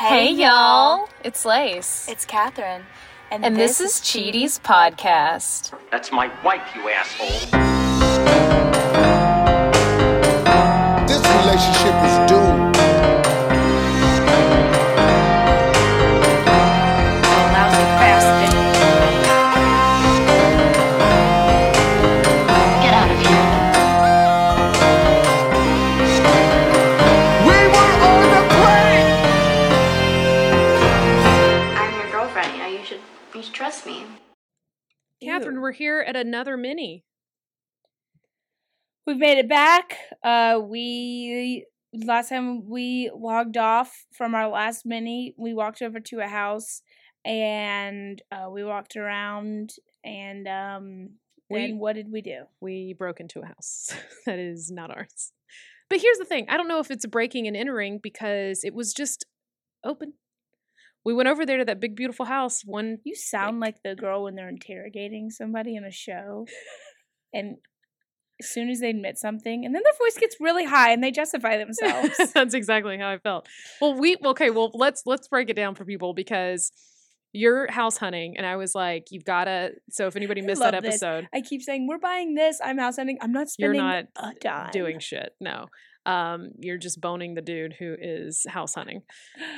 Hey, y'all. It's Lace. It's Katherine. and this, is Cheaties Podcast. That's my wife, you asshole. This relationship is doomed. We're here at another mini. We've made it back. Uh, we last time we logged off from our last mini, we walked over to a house and uh, we walked around and um, We- then what did we do? We broke into a house that is not ours. But here's the thing I don't know if it's breaking and entering because it was just open. We went over there to that big, beautiful house. One, You sound like the girl when they're interrogating somebody in a show, and as soon as they admit something, and then their voice gets really high and they justify themselves. that's exactly how I felt. Well, we okay. Well, let's let's break it down for people because you're house hunting, and I was like, you've got to. So if anybody missed that this. episode, I keep saying we're buying this. I'm house hunting. I'm not spending You're not a dime. doing shit. No. Um, you're just boning the dude who is house hunting.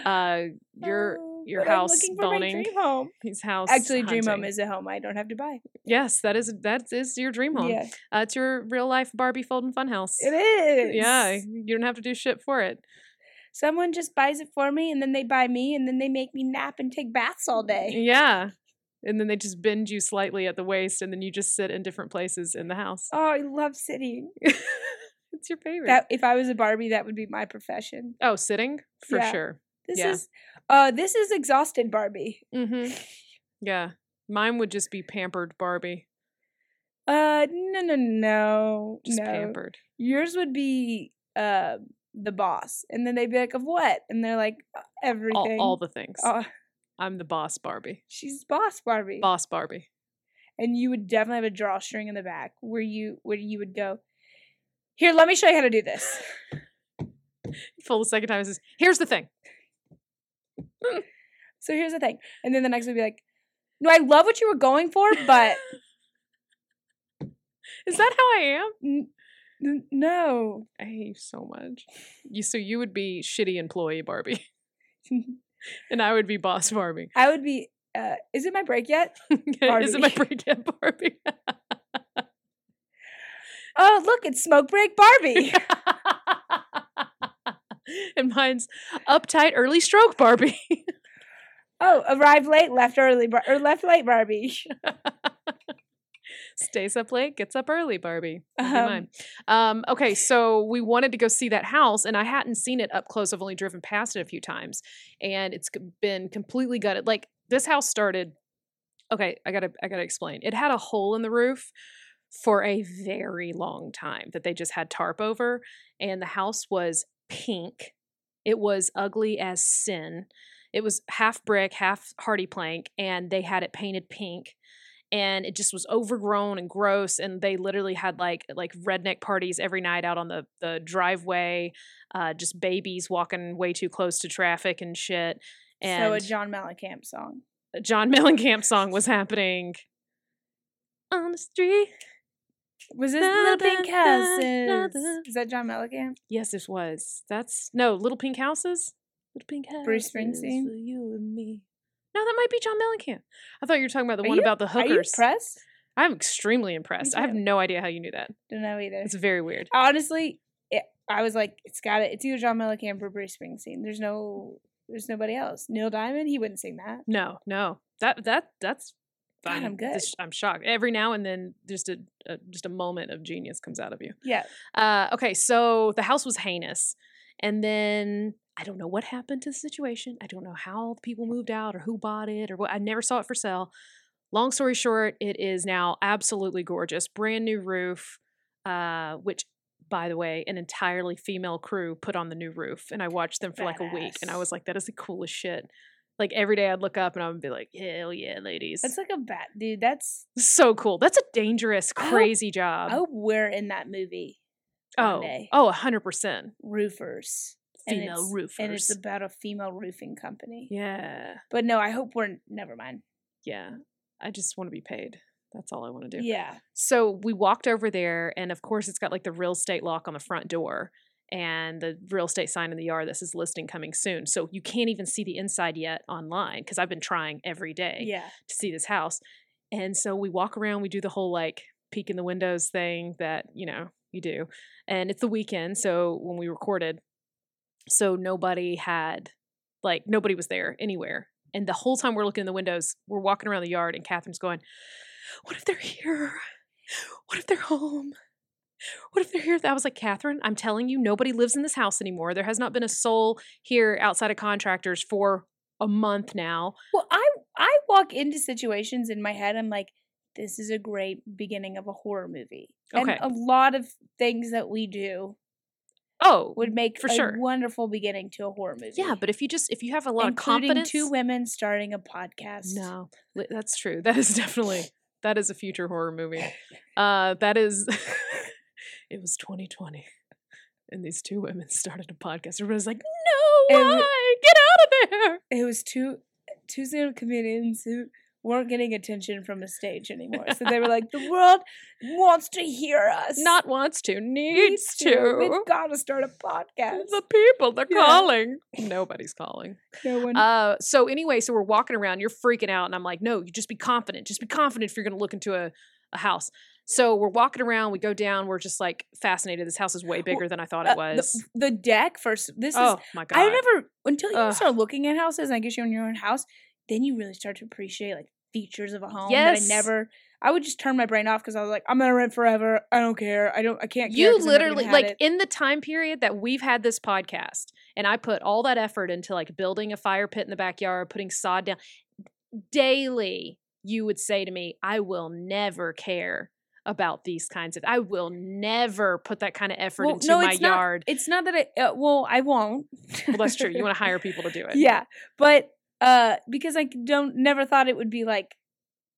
Uh, your Oh, your house my dream home. He's house. Actually, dream home is a home I don't have to buy. Yes, that is that is your dream home. Yeah, Uh, it's your real life Barbie folding fun house. it is. Yeah, you don't have to do shit for it. Someone just buys it for me, and then they buy me, and then they make me nap and take baths all day. Yeah. And then they just bend you slightly at the waist, and then you just sit in different places in the house. Oh, I love sitting. it's your favorite. That if I was a Barbie, that would be my profession. oh, sitting for Yeah. sure. This Yeah. is, uh, this is exhausted Barbie. Mm-hmm. Yeah, mine would just be pampered Barbie, Uh, no, no, no, just no. pampered. Yours would be uh the boss, and then they'd be like, "Of what?" And they're like, "Uh, All, "Everything." all the things. Uh, I'm the boss Barbie. she's boss Barbie. Boss Barbie. and you would definitely have a drawstring in the back where you where you would go here let me show you how to do this Full the second time says, "Here's the thing." so here's the thing and then the next would be like no i love what you were going for but Is that how I am? n- n- no I hate you so much. You so you would be shitty employee Barbie, and I would be boss Barbie. i would be uh is it my break yet Is it my break yet, Barbie? oh look it's smoke break barbie and mine's uptight early stroke Barbie. oh arrived late left early Bar- or left late barbie Stays up late, gets up early, Barbie. Um. Um, okay, so we wanted to go see that house, and I hadn't seen it up close. I've only driven past it a few times, and it's been completely gutted. Like this house started. Okay, I gotta, I gotta explain. It had a hole in the roof for a very long time that they just had tarp over, and the house was pink. It was ugly as sin. It was half brick, half HardiePlank, and they had it painted pink and it just was overgrown and gross and they literally had like like redneck parties every night out on the the driveway uh just babies walking way too close to traffic and shit and so a john mellencamp song a john mellencamp song was happening on the street was this little pink houses? is that john mellencamp? Yes it was. That's no little pink houses? Little pink houses Bruce Springsteen? for you and me. No that might be john mellencamp. I thought you were talking about the Are one you- about the hookers. are you impressed? I'm extremely impressed. I have no idea how you knew that. Don't know either. It's very weird. Honestly, it, I was like, it's got to It's either John Mellencamp or Bruce Springsteen. There's no, there's nobody else. Neil Diamond, he wouldn't sing that. No, no, that that that's God. I'm good. I'm shocked. Every now and then, just a, a just a moment of genius comes out of you. Yeah, Uh, okay, so the house was heinous, and then I don't know what happened to the situation. I don't know how the people moved out or who bought it or what. I never saw it for sale. Long story short, it is now absolutely gorgeous, brand new roof. Uh, which, by the way, an entirely female crew put on the new roof, and I watched them for like a week, and I was like, "That is the coolest shit." Like every day, I'd look up and I would be like, "Hell yeah, ladies!" that's like a bat, dude. That's so cool. That's a dangerous, I hope- crazy job. I hope we're in that movie. oh, day. oh, hundred percent. Roofers. Female it's- roofers. and it's about a female roofing company. yeah, But no, I hope we're never mind. yeah. I just want to be paid. That's all I want to do. Yeah. So we walked over there, and of course, it's got like the real estate lock on the front door and the real estate sign in the yard that says listing coming soon. So you can't even see the inside yet online because I've been trying every day Yeah. to see this house. And so we walk around, we do the whole like peek in the windows thing that, you know, you do. And it's the weekend. So when we recorded, so nobody had, like, nobody was there anywhere. And the whole time we're looking in the windows, we're walking around the yard, and Katherine's going, What if they're here? What if they're home? What if they're here? I was like, Katherine, I'm telling you, nobody lives in this house anymore. There has not been a soul here outside of contractors for a month now. Well, I I walk into situations in my head. I'm like, this is a great beginning of a horror movie. Okay. And a lot of things that we do Oh, would make For a sure. wonderful beginning to a horror movie. yeah, but if you just if you have a lot including of confidence, two women starting a podcast. No, that's true. That is definitely that is a future horror movie. Uh, that is. it was 2020, and these two women started a podcast. Everybody's like, "No, why? Get out of there!" It was two two stand comedians who weren't getting attention from a stage anymore. So they were like, the world wants to hear us. Not wants to, needs to. We've got to start a podcast. The people, they're Yeah. calling. Nobody's calling. No one. Uh, so anyway, so we're walking around, you're freaking out, and I'm like, no, you just be confident. Just be confident if you're gonna look into a, a house. So we're walking around, we go down, we're just like fascinated. This house is way bigger than I thought Uh, it the- was. the, deck first. This oh is. my god. I never until you Ugh. start looking at houses. and I guess you're in your own house. Then you really start to appreciate like features of a home that I never. I would just turn my brain off because I was like, I'm gonna rent forever. I don't care. I don't. I can't. you 'cause I never even literally like it." in the time period that we've had this podcast and i put all that effort into like building a fire pit in the backyard putting sod down daily you would say to me i will never care about these kinds of i will never put that kind of effort Well, into no, my it's not- yard It's not that I. Uh, well, I won't. well that's true you want to hire people to do it Yeah, but uh, because I don't never thought it would be like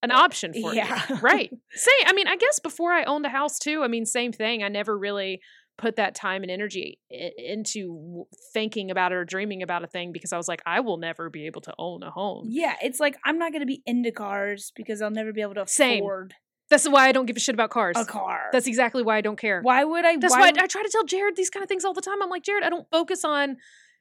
an option for yeah, you right same i mean i guess before i owned a house too i mean same thing i never really put that time and energy into thinking about it or dreaming about a thing because i was like i will never be able to own a home Yeah, it's like I'm not gonna be into cars because I'll never be able to Same. That's why i don't give a shit about cars a car. that's exactly why i don't care why would I? that's why why, I, I try to tell jared these kind of things all the time i'm like jared i don't focus on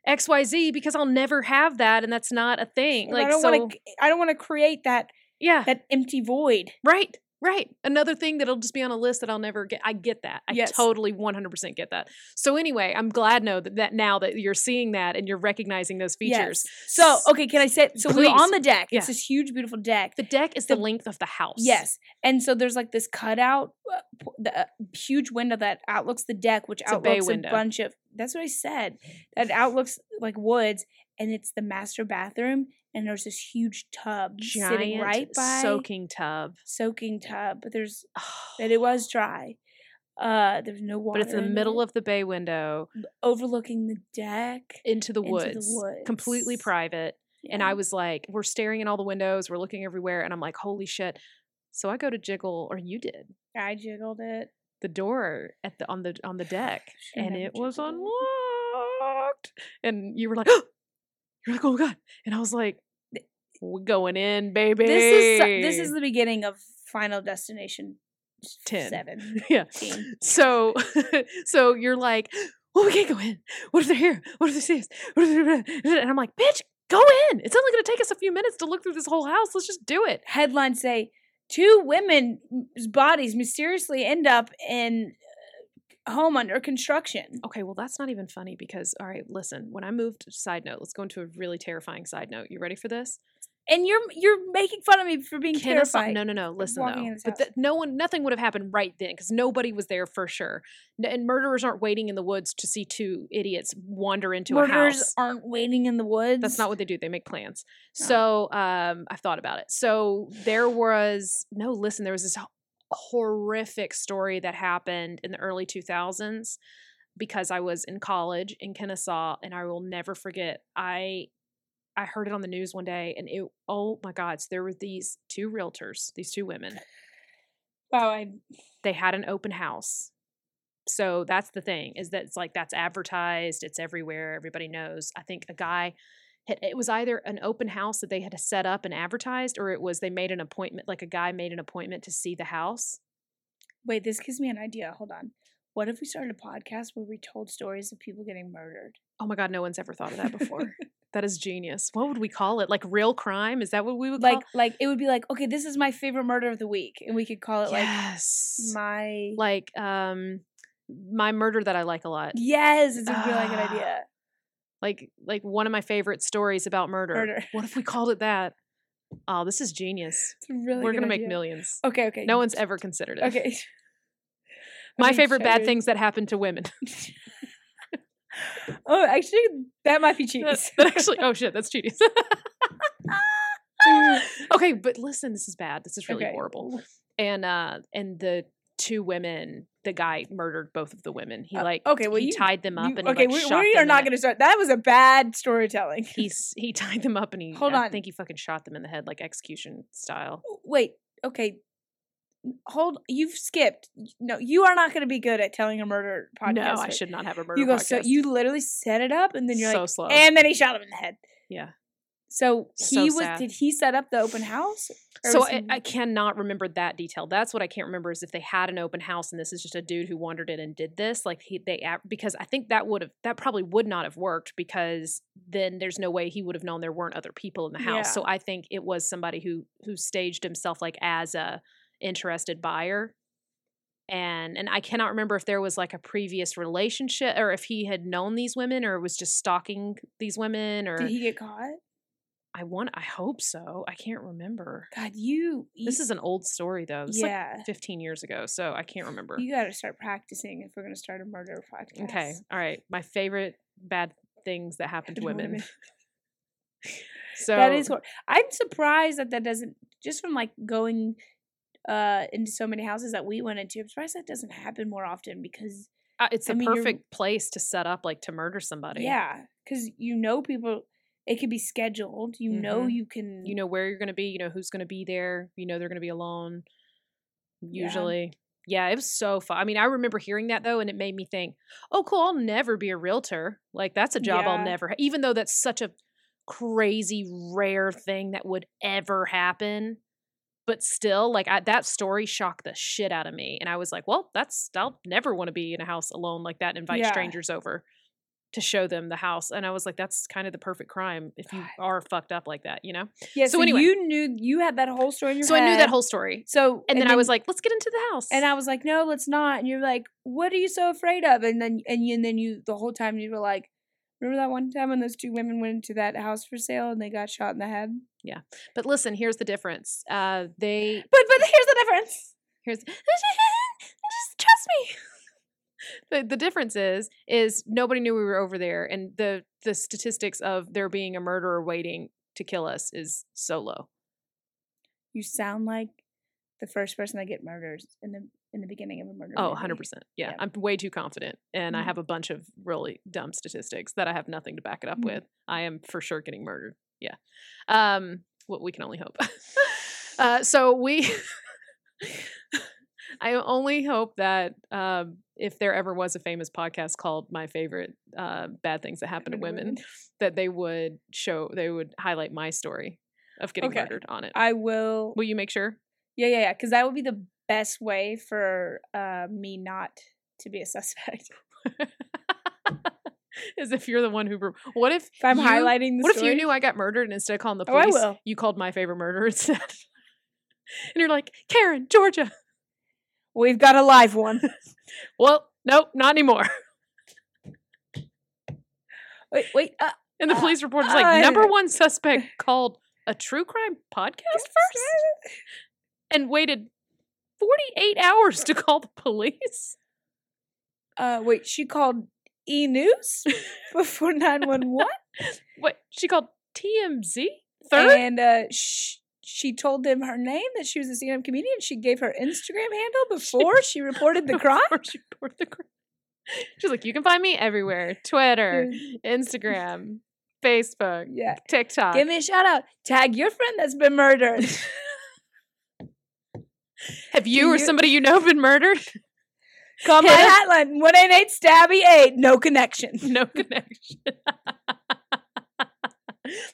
xyz because i'll never have that and that's not a thing like I don't so want to. I don't want to create that yeah that empty void. Right, right. Another thing that'll just be on a list that I'll never get. I get that. I Yes. totally 100% get that. So anyway, I'm glad know that, that now that you're seeing that and you're recognizing those features. Yes. So okay, can I say? So we we're on the deck. Yeah. It's this huge, beautiful deck. The deck is the, The- length of the house. Yes, and so there's like this cutout, uh, the uh, huge window that outlooks the deck, which It's a bay outlooks a, window. bunch of. That's what I said. That outlooks like woods, and it's the master bathroom, and there's this huge tub Giant sitting right by soaking tub. soaking tub, but there's and it was dry. Uh, there's no water, but it's in the middle of the bay window overlooking the deck. into the, Into woods, the completely woods. private. And I was like, we're staring in all the windows, we're looking everywhere, and I'm like, holy shit. So I go to jiggle, or you did, I jiggled it, the door at the on the on the deck. And it was it. unlocked. And you were like, you're like, oh god. And I was like, we're going in, baby. This is this is the beginning of Final Destination 10. seven. yeah. 15. So, so you're like, well, we can't go in. What if they're here? What if they see us? What if they-" And I'm like, bitch, go in. It's only going to take us a few minutes to look through this whole house. Let's just do it. Headlines say two women's bodies mysteriously end up in home under construction. Okay, well, that's not even funny because, all right, listen, when I moved, side note, let's go into a really terrifying side note. You ready for this? And you're you're making fun of me for being Kennesaw- terrified. No, no, no. Listen though, but th- no one, nothing would have happened right then because nobody was there for sure. N- and murderers aren't waiting in the woods to see two idiots wander into a house. Murderers aren't waiting in the woods. That's not what they do. They make plans. No. So um, I've thought about it. So there was no. Listen, there was this horrific story that happened in the early 2000s because I was in college in Kennesaw, and I will never forget. I I heard it on the news one day, and it. Oh my God! So there were these two realtors, these two women. Wow, I They had an open house. So that's the thing is that it's like that's advertised, it's everywhere, everybody knows. I think a guy it was either an open house that they had set up and advertised, or it was they made an appointment, like a guy made an appointment to see the house. Wait, this gives me an idea. Hold on. What if we started a podcast where we told stories of people getting murdered? Oh my god, no one's ever thought of that before. that is genius. What would we call it? Like real crime? Is that what we would Like, call? like it would be like, okay, this is my favorite murder of the week, and we could call it yes. like my like um my murder that I like a lot. yes. It's a really good Ah, idea. Like like one of my favorite stories about murder. Murder. What if we called it that? Oh, this is genius. Really We're gonna make millions. Okay, okay. No one's ever considered it. Okay. My Okay, favorite bad things that happen to women. Oh, actually, that might be that, cheese. that actually oh shit, that's genius. okay, but listen, this is bad. This is really Okay. horrible. And uh and the two women, the guy murdered both of the women. He Uh, like okay, well, he you- tied them up You- and he, okay, like, we, shot we are not going to start. That was a bad storytelling. He's he tied them up and he Hold on. I think he fucking shot them in the head like execution style. Wait, okay. Hold, you've skipped. No, you are not going to be good at telling a murder podcast. no, I should not have a murder You go podcast. so you literally set it up and then you're So like, slow. and then he shot him in the head. yeah. So So he was. Did he set up the open house? So I, he- I cannot remember that detail. That's what I can't remember is if they had an open house and this is just a dude who wandered in and did this. Like he they because I think that would have that probably would not have worked because then there's no way he would have known there weren't other people in the house. Yeah. So I think it was somebody who who staged himself like as a interested buyer. And and I cannot remember if there was like a previous relationship or if he had known these women or was just stalking these women or did he get caught? I want I hope so. I can't remember. God, you. This you- is an old story though. This is like yeah. 15 years ago, so I can't remember. You got to start practicing if we're going to start a murder podcast. Okay, all right. My favorite bad things that happen to women. women. so that is what I'm surprised that that doesn't just from like going uh into so many houses that we went into. I'm surprised that doesn't happen more often because uh, it's I mean, perfect place to set up like to murder somebody. yeah, because you know people. It can be scheduled. You know Mhm. you can. You know where you're going to be, you know who's going to be there, you know they're going to be alone usually. Yeah, it was so fun. I mean, I remember hearing that though, and it made me think, "Oh, cool! I'll never be a realtor. Like that's a job Yeah. I'll never." Ha-. Even though that's such a crazy rare thing that would ever happen, but still, like I, that story shocked the shit out of me, and I was like, "Well, that's I'll never want to be in a house alone like that and invite Yeah. strangers over." To show them the house, and I was like, "That's kind of the perfect crime if you are fucked up like that, you know." yeah. so So, anyway. you knew you had that whole story in your So I knew that whole story, So and, then, I was like, "Let's get into the house." and I was like, no, let's not. And you're like, what are you so afraid of? And then and, you, and then you the whole time you were like, remember that one time when those two women went into that house for sale and they got shot in the head? Yeah. But listen, here's the difference. Uh, they But but here's the difference. here's just trust me. The the difference is is nobody knew we were over there, and the the statistics of there being a murderer waiting to kill us is so low. You sound like the first person that get murdered in the in the beginning of a murder. Oh, movie. 100 percent. Yeah, Yeah. I'm way too confident, and I Mhm. have a bunch of really dumb statistics that I have nothing to back it up Mhm. with. I am for sure getting murdered. Yeah. Um. Well, we can only hope. uh. So we. I only hope that um, if there ever was a famous podcast called "My Favorite uh, Bad Things That Happen to Women," that they would show, they would highlight my story of getting Okay. murdered on it. I will. Will you make sure? Yeah, yeah, yeah. Because that would be the best way for uh, me not to be a suspect. As if you're the one who. What if If I'm you- highlighting the What if you knew I got murdered and instead of calling the Oh, police, will. you called my favorite murder instead? and you're like, Karen, Georgia. We've got a live one. Well, nope, not anymore. wait, wait. Uh, And the Uh, police report is uh, like, number one suspect called a true crime podcast first and waited 48 hours to call the police. uh, wait. She called E News before nine one one, What? She called TMZ? Third? and uh, sh- she told them her name that she was a stand-up comedian. She gave her Instagram handle before she reported the crime. Before she reported the crime. She's like, you can find me everywhere Twitter, Instagram, Facebook, Yeah. TikTok. Give me a shout out. Tag your friend that's been murdered. Have you or somebody you know been murdered? Call my hotline one eight eight stabby eight. No connection. no connection.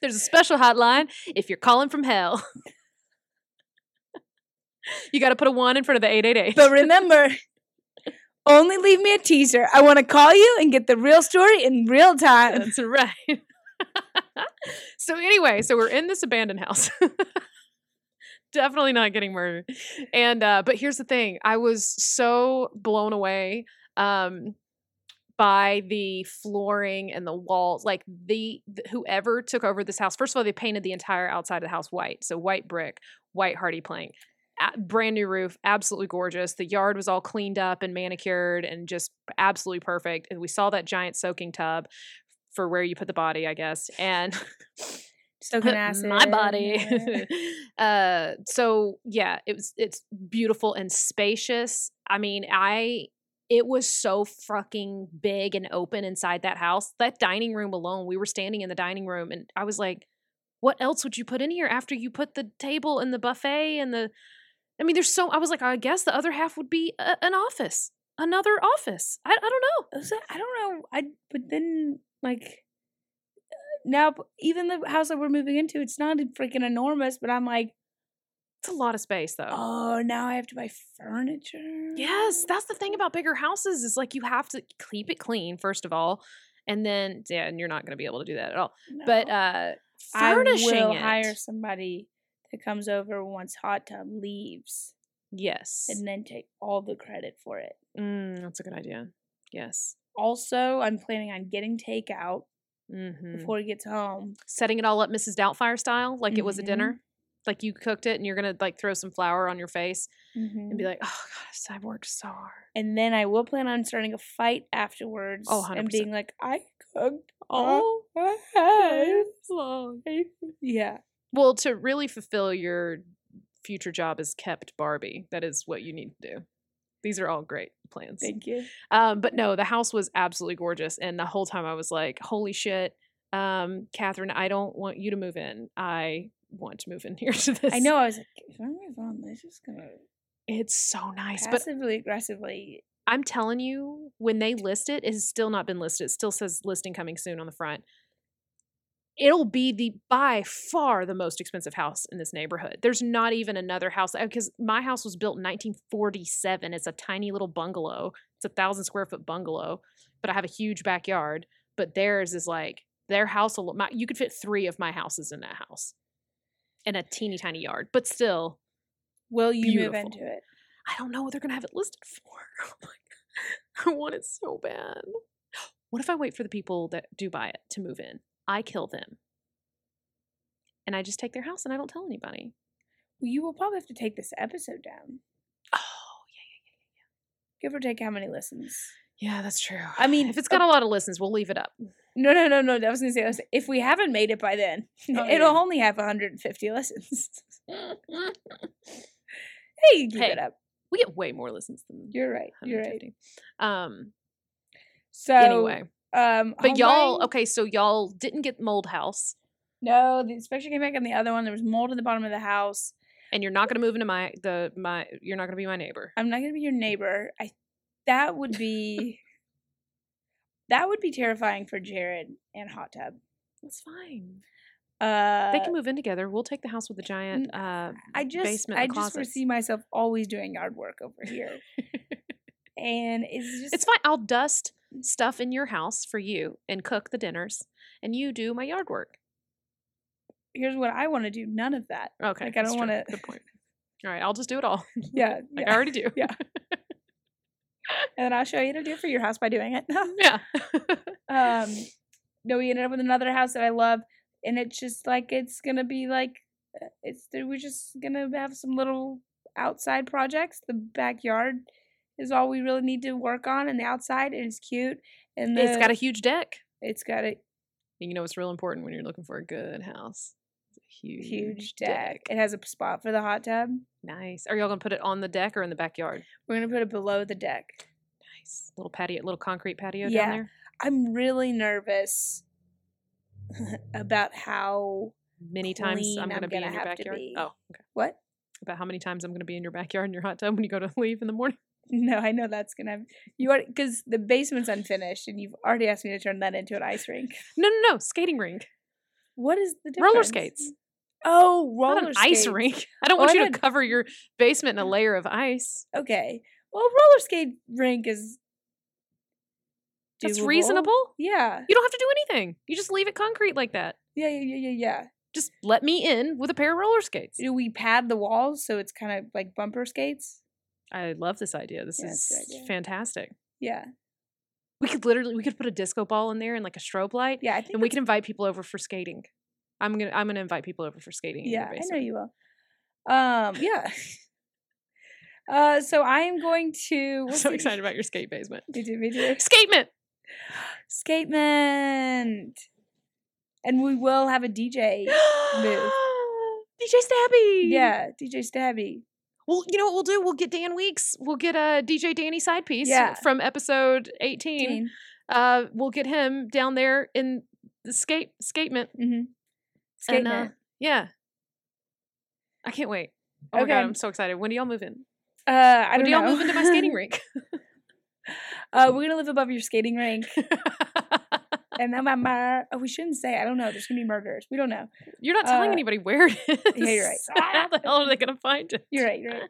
There's a special hotline if you're calling from hell. you got to put a one in front of the 888. But remember, only leave me a teaser. I want to call you and get the real story in real time. That's right. so anyway, so we're in this abandoned house. Definitely not getting murdered. And uh but here's the thing. I was so blown away um by the flooring and the walls. Like the, th- whoever took over this house, first of all, they painted the entire outside of the house white. So white brick, white HardiePlank. Brand new roof, absolutely gorgeous. The yard was all cleaned up and manicured and just absolutely perfect. And we saw that giant soaking tub for where you put the body, I guess. And Soaking acid. my body. uh so yeah, it was it's beautiful and spacious. I mean, I it was so fucking big and open inside that house. That dining room alone, we were standing in the dining room and I was like, what else would you put in here after you put the table and the buffet and the I mean, there's so I was like, I guess the other half would be a, an office. Another office. I, I don't know. I don't know. I but then like uh, now even the house that we're moving into, it's not freaking enormous, but I'm like, It's a lot of space though. oh, now I have to buy furniture. Yes, that's the thing about bigger houses is like you have to keep it clean first of all, and then yeah, and you're not going to be able to do that at all. But No. uh I will it, hire somebody that comes over once hot tub leaves, yes, and then take all the credit for it. mm, that's a good idea. Yes, Also, I'm planning on getting takeout hmm before he gets home. setting it all up Mrs. Doubtfire style, like it was a Mhm. dinner, like you cooked it, and you're gonna like throw some flour on your face Mhm. and be like, "Oh God, I've worked so hard." And then I will plan on starting a fight afterwards. Oh, and 100%. being like, I cooked. Oh, Oh, yeah. well, to really fulfill your future job as kept Barbie, that is what you need to do. These are all great plans. Thank you. Um, but no, the house was absolutely gorgeous, and the whole time I was like, "Holy shit, um, Katherine! I don't want you to move in. I want to move in here to this." I know. I was like, if I move on, this is gonna it's so nice, but passively aggressively. I'm telling you, when they list it, it has still not been listed. It still says listing coming soon on the front. It'll be the by far the most expensive house in this neighborhood. There's not even another house uh, because my house was built in 1947. It's a tiny little bungalow. It's a thousand square foot bungalow, but I have a huge backyard. But theirs is like their house. al- My, you could fit three of my houses in that house, in a teeny tiny yard. But still, Will you move into it? I don't know what they're gonna have it listed for. Oh my god, I want it so bad. What if I wait for the people that do buy it to move in? I kill them, and I just take their house and I don't tell anybody. Well, you will probably have to take this episode down. Oh yeah, yeah, yeah, yeah. Give or take how many listens. yeah, yeah, that's true. I mean, if it's got a lot of listens, we'll leave it up. No, no, no, no. I was gonna say, was- if we haven't made it by then, Oh, it'll yeah. only have 150 listens. hey, you keep Hey, it up. we get way more listens than You're right. You're right. 150. Um. So anyway, um, but y'all, okay, so y'all didn't get mold house, No, the inspection came back on the other one. There was mold in the bottom of the house. and you're not gonna move into my the my. You're not gonna be my neighbor. I'm not gonna be your neighbor. I that would be that would be terrifying for Jared and Hot Tub. That's fine. Uh, They can move in together. We'll take the house with the giant uh, I just basement I just foresee myself always doing yard work over here, and it's just It's fine. I'll dust stuff in your house for you and cook the dinners, and you do my yard work. here's what I want to do. None of that. Okay, Like, I don't wanna- Good point. All right, I'll just do it all. Yeah, like yeah. I already do. Yeah. And then I'll show you to do it for your house by doing it. yeah. um no we ended up with another house that i love and it's just like it's gonna be like uh, it's we're just gonna have some little outside projects the backyard is all we really need to work on and the outside and it's cute and the, it's got a huge deck. it's got a You know what's real important when you're looking for a good house? Huge, huge deck. it has a spot for the hot tub Nice. Are y'all gonna put it on the deck or in the backyard? we're gonna put it below the deck Nice. Little patio, little concrete patio Yeah. down there. i'm really nervous about how Many times I'm I'm gonna be gonna in your backyard. be. Oh, okay. what About how many times I'm gonna be in your backyard in your hot tub when you go to leave in the morning. No, I know that's gonna have you are because the basement's unfinished, and you've already asked me to turn that into an ice rink. No, no, no, skating rink, What is the difference? roller skates, Oh, not roller an ice rink. I don't Oh, want I you to meant- cover your basement in a layer of ice. Okay. Well, roller skate rink is. That's reasonable. Yeah. You don't have to do anything. You just leave it concrete like that. Yeah. Yeah. Yeah. Yeah. Yeah. Just let me in with a pair of roller skates. Do we pad the walls so it's kind of like bumper skates? I love this idea. This Yeah, that's a good is idea. fantastic. Yeah. We could literally we could put a disco ball in there and like a strobe light, Yeah. I think. and we can invite people over for skating. I'm gonna I'm gonna invite people over for skating. Yeah, I know you will. Um. Yeah. Uh. So I am going to. I'm so excited about your skate basement. Me too. Me too. Skatement. Skatement. And we will have a DJ. Move. DJ Stabby. Yeah, DJ Stabby. Well, you know what we'll do? We'll get Dan Weeks. We'll get a DJ Danny side piece Yeah. from episode 18. Teen. Uh, we'll get him down there in the skate skatement. Mm-hmm. And, uh, yeah. I can't wait. Oh my god, I'm so excited. When do y'all move in? Uh, I When don't do y'all know. move into my skating rink? uh, we're gonna live above your skating rink, and then my mar- oh, we shouldn't say. I don't know. There's gonna be murders. We don't know. You're not telling Uh, anybody where it is. yeah, you're right. How the hell are they gonna find it? You're right. You're right.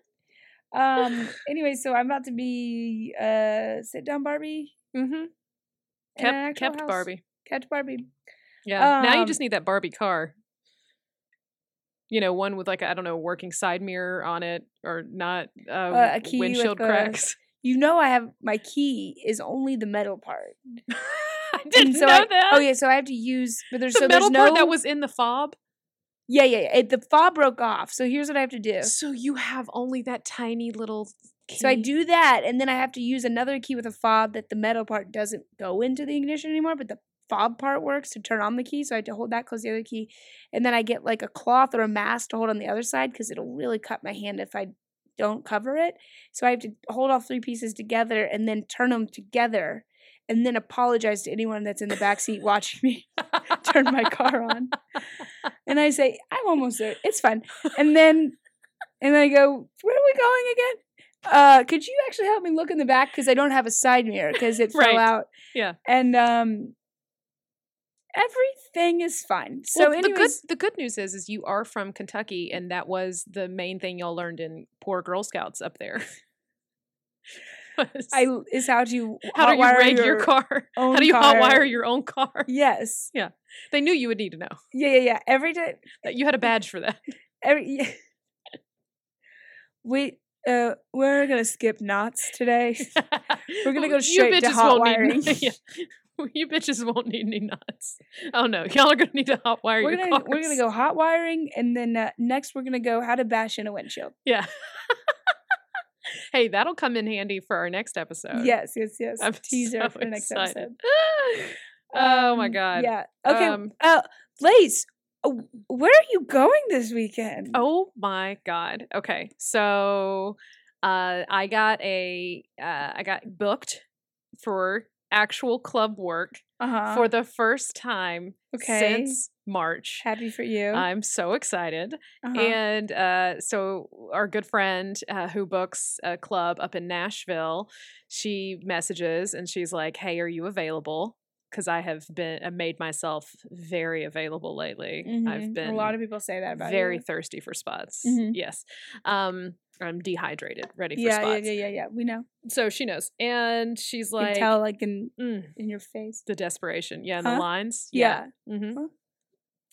Um. Anyway, so I'm about to be uh sit down Barbie. Mm-hmm. Kept kept house. Barbie. Kept Barbie. Yeah. now you Um, just need that Barbie car. You know, one with like I I don't know, working side mirror on it or not uh, a key windshield cracks. You know, I have my key is only the metal part. I didn't so know I, that. Oh yeah, so I have to use. But there's the so metal there's no. part that was in the fob. yeah, yeah, yeah. It, the fob broke off. So here's what I have to do. So you have only that tiny little. Key. So I do that, and then I have to use another key with a fob that the metal part doesn't go into the ignition anymore, but the fob part works to turn on the key. So I have to hold that, close the other key, and then I get like a cloth or a mask to hold on the other side because it'll really cut my hand if I don't cover it. So I have to hold all three pieces together and then turn them together, and then apologize to anyone that's in the back seat watching me turn my car on. And I say, I'm almost there. It's fine. And then and then I go, Where are we going again? Uh, could you actually help me look in the back? Because I don't have a side mirror because it fell out. Yeah. And um everything is fine. So well, the good the good news is is you are from Kentucky, and that was the main thing y'all learned in poor Girl Scouts up there. Was I is how do you how do you rig your, car? own How do you car. hotwire your own car? Yes. Yeah. They knew you would need to know Yeah, yeah, yeah. Every day you had a badge for that. every yeah. we uh we're gonna skip knots today. We're gonna go You straight to bitches hot won't need- wiring. yeah. You bitches won't need any knots. Oh no, y'all are gonna need to hot wire we're your gonna cars. we're gonna go hot wiring and then uh, next we're gonna go how to bash in a windshield. Yeah. Hey, that'll come in handy for our next episode. Yes, yes, yes. I'm Teaser so for the next excited. episode. oh my Um, god. Yeah. Okay. Um, uh, Lace, uh, where are you going this weekend? Oh my god. Okay. So uh I got a uh I got booked for actual club work uh-huh. for the first time Okay. since March. Happy for you. I'm so excited. uh-huh. And uh, so, our good friend uh, who books a club up in Nashville, she messages and she's like, "Hey, are you available?" Because I have been uh, made myself very available lately. I've Mhm. been a lot of people say that about very you. thirsty for spots. Mhm. Yes, um, I'm dehydrated, ready for Yeah, yeah, spots. yeah, yeah, yeah. We know. So she knows, and she's You like, can tell, like in mm, in your face. the desperation. Yeah, and Huh? the lines. Yeah. mm-hmm Huh?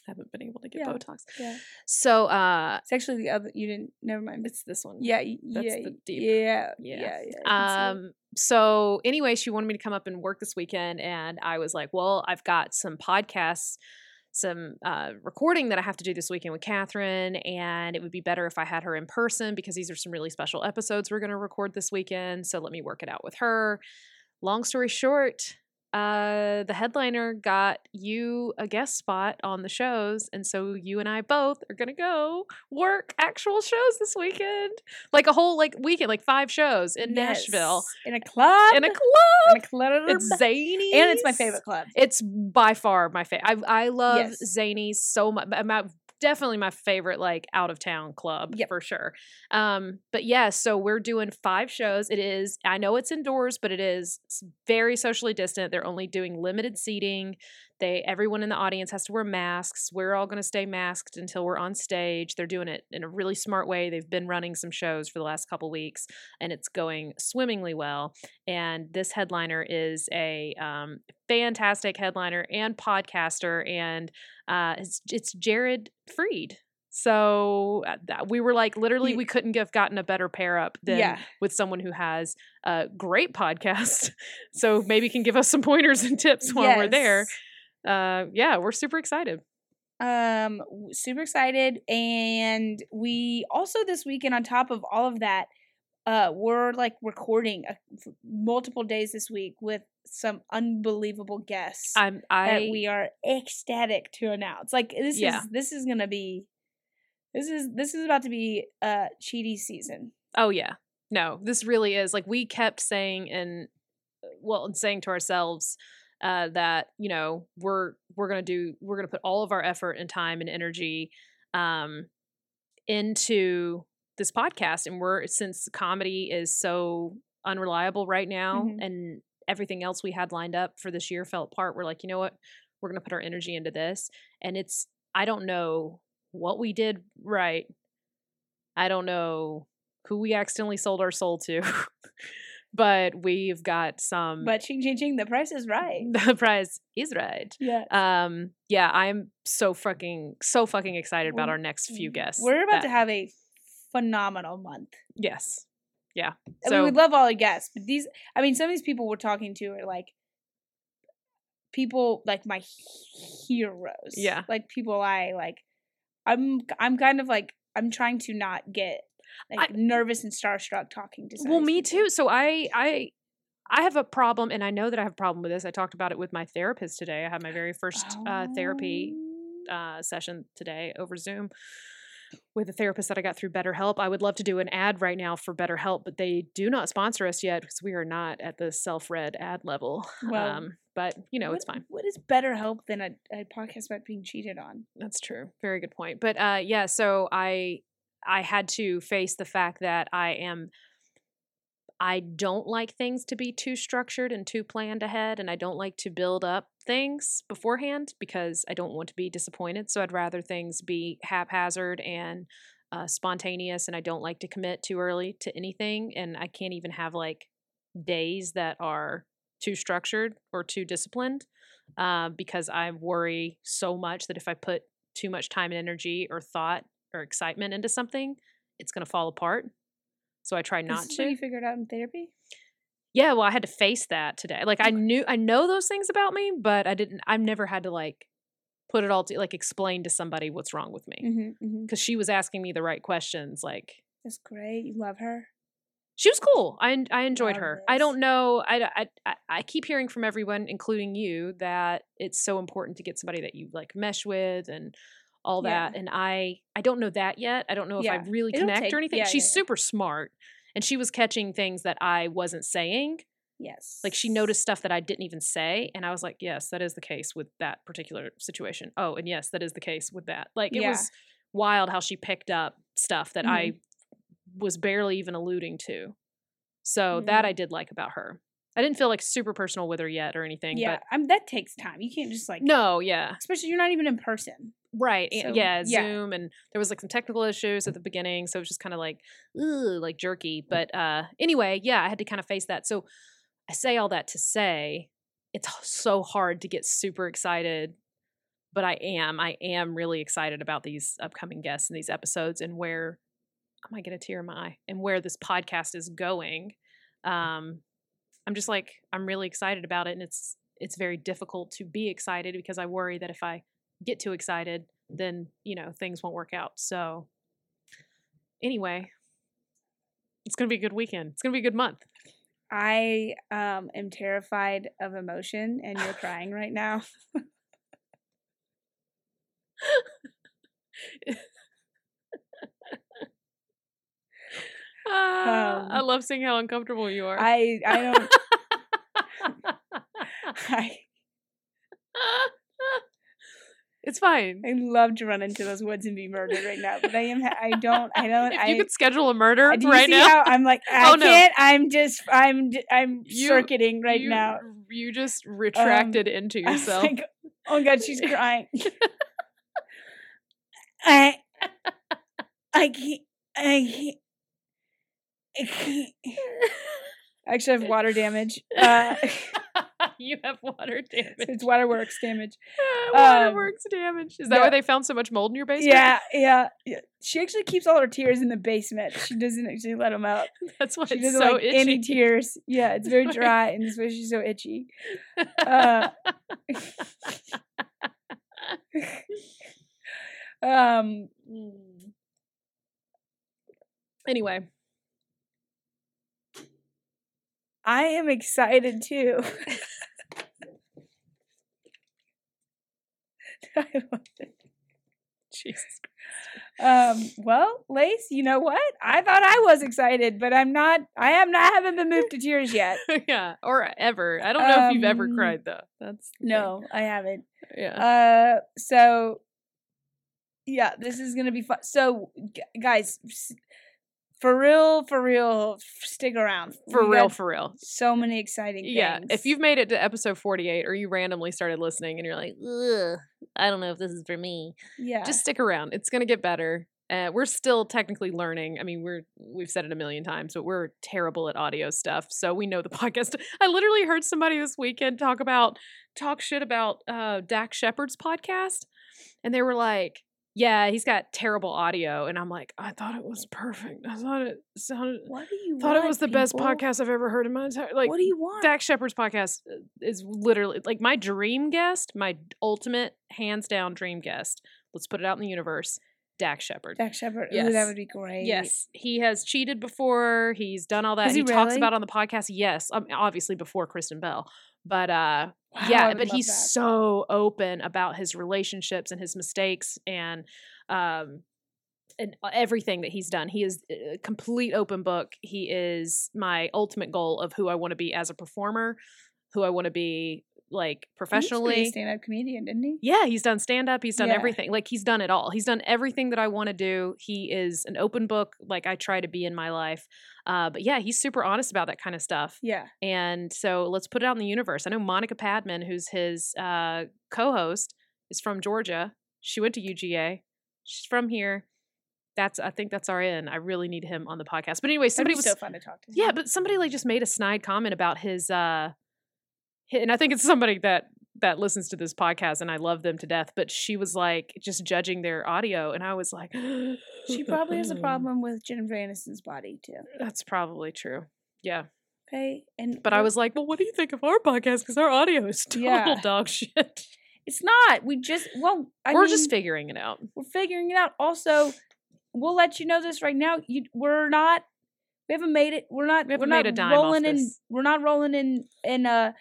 Haven't been able to get Yeah. Botox. Yeah. So uh, It's actually the other. You didn't. Never mind. it's this one. yeah. that's yeah. the deep- Yeah. Yeah. Yeah. Yeah. I can see it. Um, so anyway, she wanted me to come up and work this weekend, and I was like, "Well, I've got some podcasts, some uh, recording that I have to do this weekend with Katherine, and it would be better if I had her in person because these are some really special episodes we're going to record this weekend. So let me work it out with her." Long story short, uh, the headliner got you a guest spot on the shows, and so you and I both are gonna go work actual shows this weekend, like a whole like weekend, like five shows in Nashville in a club. in a club, In a club. It's zany, and it's my favorite club. It's by far my favorite. I I love Yes. Zanies so much. I'm out definitely my favorite like out of town club Yep. for sure. Um, but yeah, so we're doing five shows. It is I know it's indoors, but it is very socially distant. They're only doing limited seating. They everyone in the audience has to wear masks. We're all going to stay masked until we're on stage. They're doing it in a really smart way. They've been running some shows for the last couple weeks, and it's going swimmingly well. And this headliner is a um, fantastic headliner and podcaster, and uh, it's, it's Jared Freid. So uh, we were like, literally, we couldn't have gotten a better pair up than Yeah. with someone who has a great podcast. So maybe can give us some pointers and tips while we're there. Uh, yeah, we're super excited. um super excited and we also this weekend on top of all of that uh we're like recording a, multiple days this week with some unbelievable guests I'm I that we are ecstatic to announce like this Yeah. is this is gonna be this is this is about to be uh cheaty season Oh yeah. No, this really is like we kept saying and uh, well, and saying to ourselves uh that, you know, we're we're going to do we're going to put all of our effort and time and energy um into this podcast and we're since comedy is so unreliable right now Mhm. and everything else we had lined up for this year fell apart, we're like, you know what? We're going to put our energy into this and it's I don't know what we did right. I don't know who we accidentally sold our soul to. but we've got some but ching ching ching the price is right the price is right. yeah Um yeah, I'm so fucking so fucking excited about our next few guests. we're about to have a phenomenal month Yes. Yeah. I So mean, we love all the guests, but these, I mean, some of these people we're talking to are like people like my heroes. Yeah. Like people I like. I'm, I'm kind of like, I'm trying to not get like I- nervous and starstruck talking to well me people. too. So I I I have a problem and I know that I have a problem with this. I talked about it with my therapist today. I had my very first uh, therapy Oh. uh, session today over Zoom with a therapist that I got through BetterHelp. I would love to do an ad right now for BetterHelp, but they do not sponsor us yet because we are not at the self-read ad level. Well, um, but you know, What- it's fine. What is better help than a, a podcast about being cheated on? That's true. Very good point. But uh, yeah, so I I had to face the fact that I am I don't like things to be too structured and too planned ahead, and I don't like to build up things beforehand because I don't want to be disappointed. So I'd rather things be haphazard and uh, spontaneous, and I don't like to commit too early to anything. And I can't even have like days that are too structured or too disciplined uh, because I worry so much that if I put too much time and energy or thought or excitement into something, it's going to fall apart. So I try not this is to. what you figured out in therapy. Yeah, well, I had to face that today. Like I knew I know those things about me, but I didn't I've never had to like put it all to like explain to somebody what's wrong with me Mm-hmm, mm-hmm. because she was asking me the right questions like That's great. You love her. she was cool. I I enjoyed Love her. I don't know. I I I keep hearing from everyone, including you, that it's so important to get somebody that you like mesh with and all Yeah. that. And I I don't know that yet. I don't know if I really connect take- or anything. She's super smart, and she was catching things that I wasn't saying. Yes. Like she noticed stuff that I didn't even say, and I was like, "Yes, that is the case with that particular situation." Oh, and yes, that is the case with that. Like it Yeah. was wild how she picked up stuff that I Mm-hmm. was barely even alluding to. So that Mm. I did like about her. I didn't feel like super personal with her yet or anything. Yeah, But I mean that takes time. You can't just like no, yeah, especially you're not even in person. Right, So, yeah, yeah. Zoom, and there was like some technical issues at the beginning, so it was just kind of like, ugh, like jerky. But uh, anyway, yeah, I had to kind of face that. So I say all that to say, it's so hard to get super excited, but I am. I am really excited about these upcoming guests and these episodes and where I might get a tear in my eye and where this podcast is going. Um, I'm just like I'm really excited about it, and it's it's very difficult to be excited because I worry that if I get too excited, then you know things won't work out. So anyway, it's gonna be a good weekend. It's gonna be a good month. I um am terrified of emotion and you're crying right now. Ah, I Um, love seeing how uncomfortable you are. I I don't I it's fine. I'd love to run into those woods and be murdered right now, but I am. I don't. I don't. If I, you could schedule a murder I- do you right see now, how I'm like I Oh, no. can't. I'm just. I'm. I'm You- circuiting right you, now. You just retracted into yourself. like, oh god, she's crying. I. I can't. I can't. I can't. I actually have water damage. Uh, you have water damage. it's waterworks damage. Waterworks damage. Is that yeah. why they found so much mold in your basement? Yeah, yeah, yeah. She actually keeps all her tears in the basement. She doesn't actually let them out. That's why She doesn't so like itchy. any tears. Yeah, it's very dry, and that's why she's so itchy. Uh, um. Mm. Anyway, I am excited too. I love it. Jesus. Um, well, Lace, you know what? I thought I was excited, but I'm not. I am not. haven't been moved to tears yet. yeah, or ever. I don't know if you've ever Um, cried though. That's the thing. No, I haven't. Yeah. Uh, so yeah, this is gonna be fun. So, g- guys, s- for real, for real, stick around. for We real, for real. so many exciting things. Yeah, if you've made it to episode 48 or you randomly started listening and you're like, Ugh, I don't know if this is for me, yeah, just stick around. It's going to get better. Uh, we're still technically learning. I mean, we're we've said it a million times, but we're terrible at audio stuff. So we know the podcast. I literally heard somebody this weekend talk about talk shit about uh Dax Shepard's podcast, and they were like, "Yeah, he's got terrible audio," and I'm like, "I thought it was perfect. I thought it sounded." what do you Thought it was the best podcast I've ever heard in my entire like. what do you want? Dax Shepard's podcast uh, is literally like my dream guest, my ultimate hands down dream guest. Let's put it out in the universe. Dax Shepard. Dax Shepard. Ooh, Yes. that would be great. Yes, he has cheated before. He's done all that. He, he talks about on the podcast. Yes, um, obviously before Kristen Bell, but uh, Wow, yeah, but he's that. so open about his relationships and his mistakes and um and uh, everything that he's done. He is a complete open book. He is my ultimate goal of who I want to be as a performer, who I want to be like professionally. stand up comedian, didn't he? Yeah, he's done stand up. He's done Yeah. everything. Like he's done it all. He's done everything that I want to do. He is an open book, like I try to be in my life. Uh, but yeah, he's super honest about that kind of stuff. Yeah. And so let's put it out in the universe. I know Monica Padman, who's his uh, co-host, is from Georgia. She went to UGA. She's from here. That's I think that's our in. I really need him on the podcast. But anyway, somebody was so fun to talk to. yeah, but somebody like just made a snide comment about his uh and I think it's somebody that that listens to this podcast and I love them to death, but she was like just judging their audio and I was like she probably has a problem with Jennifer Aniston's body too. That's probably true. Yeah. Okay, and But I was like, "Well, what do you think of our podcast cuz our audio is total Yeah. dog shit." It's not. We just well, I We're mean, just figuring it out. we're figuring it out. Also, we'll let you know this right now. You, we're not. We haven't made it. We're not. We made not a dime off rolling in. We're not rolling in in a s-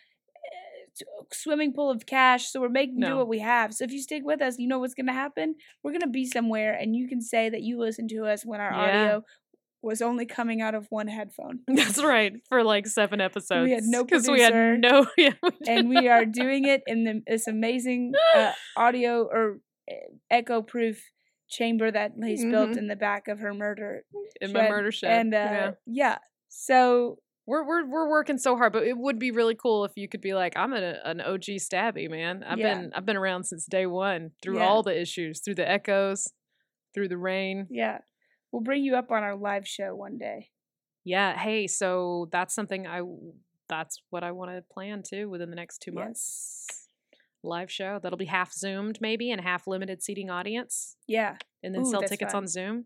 swimming pool of cash. So we're making do what we have. So if you stick with us, you know what's going to happen. We're going to be somewhere, and you can say that you listened to us when our Yeah. audio was only coming out of one headphone. That's right. For like 7 episodes. We had no cuz we had no yeah, we and we are doing it in the, this amazing uh, audio or echo proof chamber that he's built Mhm. in the back of her murder in my murder shed. and uh, yeah. yeah. so we're we're we're working so hard, but it would be really cool if you could be like, I'm an an OG stabby man. I've Yeah. been I've been around since day one through Yeah. all the issues, through the echoes, through the rain. yeah we'll bring you up on our live show one day Yeah. Hey, so that's something I that's what I want to plan too within the next two months. yes Live show that'll be half zoomed maybe and half limited seating audience, yeah and then Ooh, sell tickets fun. on Zoom.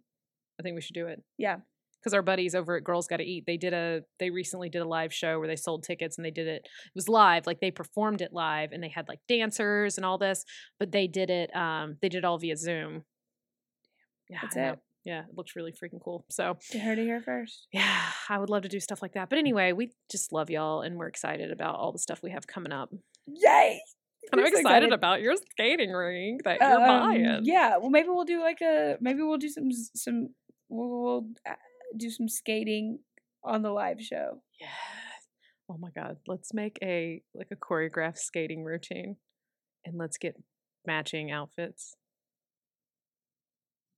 I think we should do it. yeah because our buddies over at Girls Gotta Eat, they did a they recently did a live show where they sold tickets and they did it. It was live, like they performed it live and they had like dancers and all this, but they did it um they did it all via Zoom. Yeah, That's it. Yeah, it looks really freaking cool. So you heard it here first yeah, I would love to do stuff like that. But anyway, we just love y'all and we're excited about all the stuff we have coming up. yay And I'm We're excited, about your skating rink that you're Um, buying. yeah well maybe we'll do like a maybe we'll do some some we'll, we'll uh, do some skating on the live show Yes. Oh my god, let's make a like a choreographed skating routine and let's get matching outfits?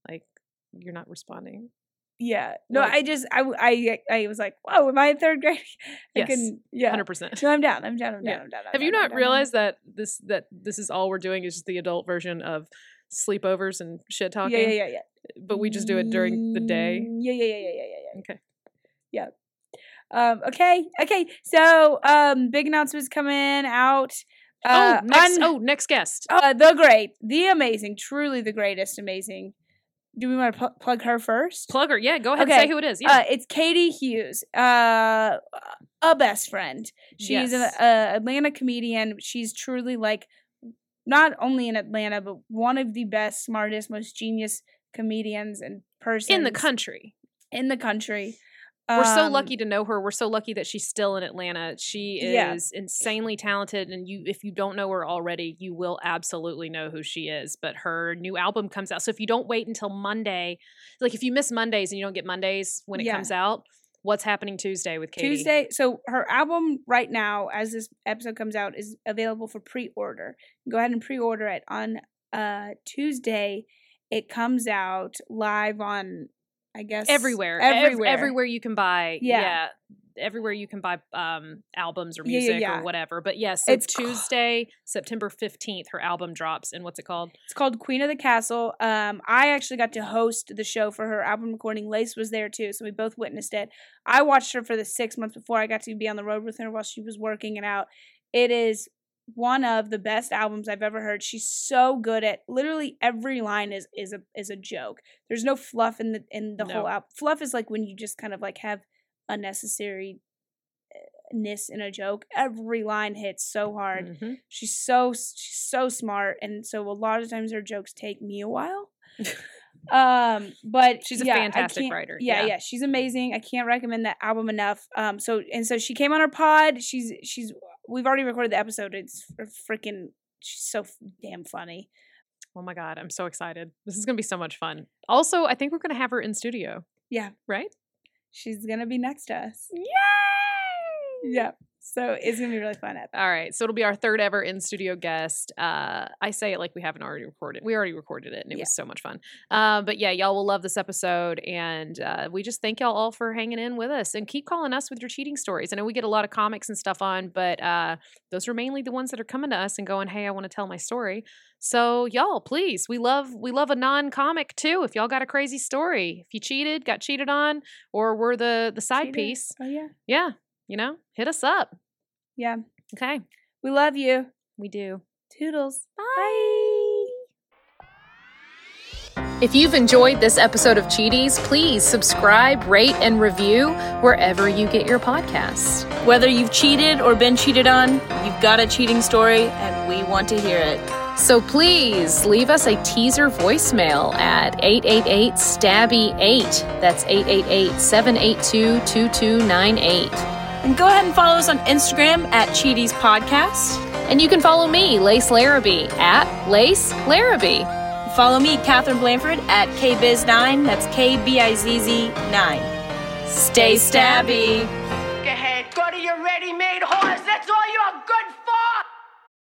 Like you're not responding. Yeah. No, Like- I just i i was like, whoa, am I in third grade? I Yes, couldn't- yeah. Hundred percent. No, I'm down. I'm down. I'm Yeah. down. I'm down. I'm Have you down, I'm not realized that this that this is all we're doing is just the adult version of sleepovers and shit talking? Yeah, yeah, yeah, yeah. But we just do it during the day. Mm, Yeah, yeah, yeah, yeah, yeah, yeah, yeah. Okay. Yeah. Um, okay, okay. So, um, big announcements coming out. Uh, oh, next, un- oh, next guest. uh, the great, the amazing, truly the greatest, amazing. Do we want to pl- plug her first? Plug her. Yeah, go ahead Okay, and say who it is. Yeah. Uh, it's Katie Hughes, uh, a best friend. She's an Yes. uh, Atlanta comedian. She's truly like not only in Atlanta, but one of the best, smartest, most genius comedians and person in the country. In the country. We're so Um, lucky to know her. We're so lucky that she's still in Atlanta. She is Yeah. insanely talented, and you, if you don't know her already, you will absolutely know who she is. But her new album comes out, so if you don't wait until Monday, like if you miss Mondays and you don't get Mondays when it Yeah. comes out, what's happening Tuesday with Katie? Tuesday. So her album right now, as this episode comes out, is available for pre-order. Go ahead and pre-order it on uh Tuesday. It comes out live on, I guess, everywhere, ev- everywhere, everywhere you can buy. Yeah. Yeah. Everywhere you can buy um, albums or Yeah, yeah, music yeah. or whatever. But yes, so It's- Tuesday, September 15th, her album drops. And what's it called? It's called Queen of the Castle. Um, I actually got to host the show for her album recording. Lace was there too, so we both witnessed it. I watched her for the six months before I got to be on the road with her while she was working it out. It is one of the best albums I've ever heard. She's so good at literally every line is is a is a joke. There's no fluff in the in the whole No. album. Fluff is like when you just kind of like have unnecessary ness in a joke. Every line hits so hard Mhm. she's so she's so smart and so a lot of times her jokes take me a while um but She's a yeah, fantastic writer, yeah, yeah. yeah she's amazing i can't recommend that album enough um so and so she came on our pod she's she's we've already recorded the episode it's freaking she's so damn funny Oh my God, I'm so excited. This is going to be so much fun. Also, I think we're going to have her in studio, yeah right? she's gonna be next to us Yay! yeah so it's gonna be really fun All right. So it'll be our third ever in studio guest. Uh, I say it like we haven't already recorded. We already recorded it and it Yeah. was so much fun. Uh, but yeah, y'all will love this episode. And uh, we just thank y'all all for hanging in with us and keep calling us with your cheating stories. I know we get a lot of comics and stuff on, but uh, those are mainly the ones that are coming to us and going, hey, I want to tell my story. So y'all, please, we love we love a non-comic too. If y'all got a crazy story, if you cheated, got cheated on, or were the the side Cheater. piece, oh yeah yeah, you know, hit us up. yeah Okay, we love you we do. toodles bye. If you've enjoyed this episode of Cheaties, please subscribe, rate, and review wherever you get your podcasts. Whether you've cheated or been cheated on, you've got a cheating story and we want to hear it. So please leave us a teaser voicemail at 888 Stabby 8. That's 888 782 2298. And go ahead and follow us on Instagram at Cheaties Podcast. And you can follow me, Lace Larrabee, at Lace Larrabee. Follow me, Katherine Blanford, at KBizz9. That's K B I Z Z 9. Stay stabby. Go ahead, go to your ready-made horse. That's all you're good